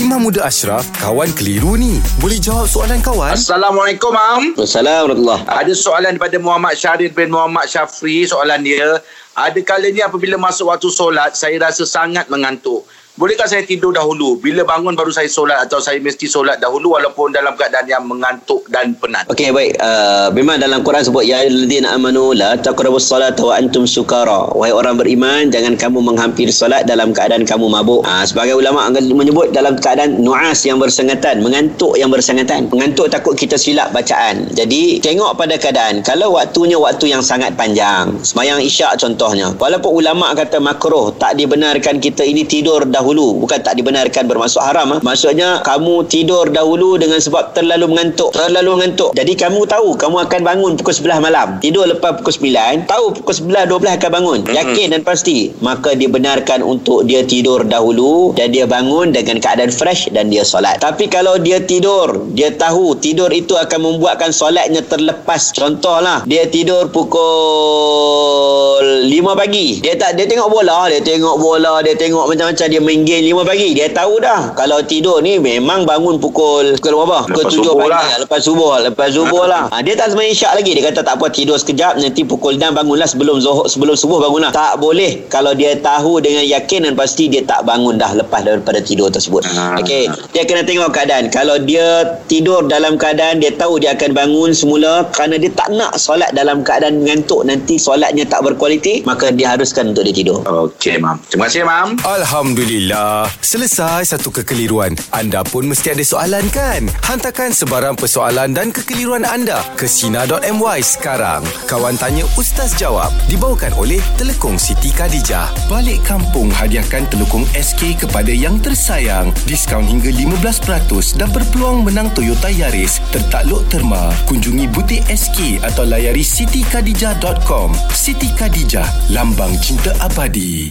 Imam Muda Ashraf, kawan keliru ni. Boleh jawab soalan kawan? Assalamualaikum, Mam. Assalamualaikum warahmatullahi Ada soalan daripada Muhammad Syarif bin Muhammad Syafri. Soalan dia, ada kalanya apabila masuk waktu solat, saya rasa sangat mengantuk. Bolehkah saya tidur dahulu? Bila bangun baru saya solat atau saya mesti solat dahulu walaupun dalam keadaan yang mengantuk dan penat? Okey baik. Uh, memang dalam Quran sebut ya alladzina amanu la taqrabus salata wa antum sukara. Wahai orang beriman jangan kamu menghampiri solat dalam keadaan kamu mabuk. Uh, sebagai ulama menyebut dalam keadaan nuas yang bersengatan mengantuk yang bersengatan. Mengantuk takut kita silap bacaan. Jadi tengok pada keadaan. Kalau waktunya waktu yang sangat panjang. Semayang isyak contohnya. Walaupun ulama kata makruh tak dibenarkan kita ini tidur dahulu bukan tak dibenarkan bermaksud haram ha? maksudnya kamu tidur dahulu dengan sebab terlalu mengantuk terlalu mengantuk. Jadi kamu tahu kamu akan bangun pukul 11 malam. Tidur lepas pukul 9 tahu pukul 11 12 akan bangun. Yakin dan pasti. Maka dibenarkan untuk dia tidur dahulu dan dia bangun dengan keadaan fresh dan dia solat. Tapi kalau dia tidur dia tahu tidur itu akan membuatkan solatnya terlepas. Contohlah dia tidur pukul 5 pagi. Dia tak dia tengok bola dia tengok bola dia tengok macam-macam dia main game 5 pagi. Dia tahu dah. Kalau tidur ni memang bangun pukul pukul berapa? Pukul Lepas 7 subuh pagi. lah. lah. lepas subuh. Lepas subuh lah. Ha, dia tak sembang isyak lagi. Dia kata tak apa tidur sekejap. Nanti pukul 6 bangunlah sebelum zuhur sebelum subuh bangunlah tak boleh. Kalau dia tahu dengan yakin dan pasti dia tak bangun dah lepas daripada tidur tersebut. Ah. okey. Dia kena tengok keadaan. Kalau dia tidur dalam keadaan dia tahu dia akan bangun semula kerana dia tak nak solat dalam keadaan mengantuk nanti solatnya tak berkualiti maka dia haruskan untuk dia tidur. Okey, Mam. Terima kasih, Mam. Alhamdulillah. Selesai satu kekeliruan. Anda pun mesti ada soalan kan? Hantarkan sebarang persoalan dan kekeliruan anda ke Sina.my sekarang. Kawan Tanya Ustaz Jawab dibawakan oleh Telekong Siti Khadijah. Balik kampung hadiahkan Telekong SK kepada yang tersayang. Diskaun hingga 15% dan berpeluang menang Toyota Yaris. Tertakluk terma. Kunjungi butik SK atau layari sitikadijah.com. Siti Khadijah, lambang cinta abadi.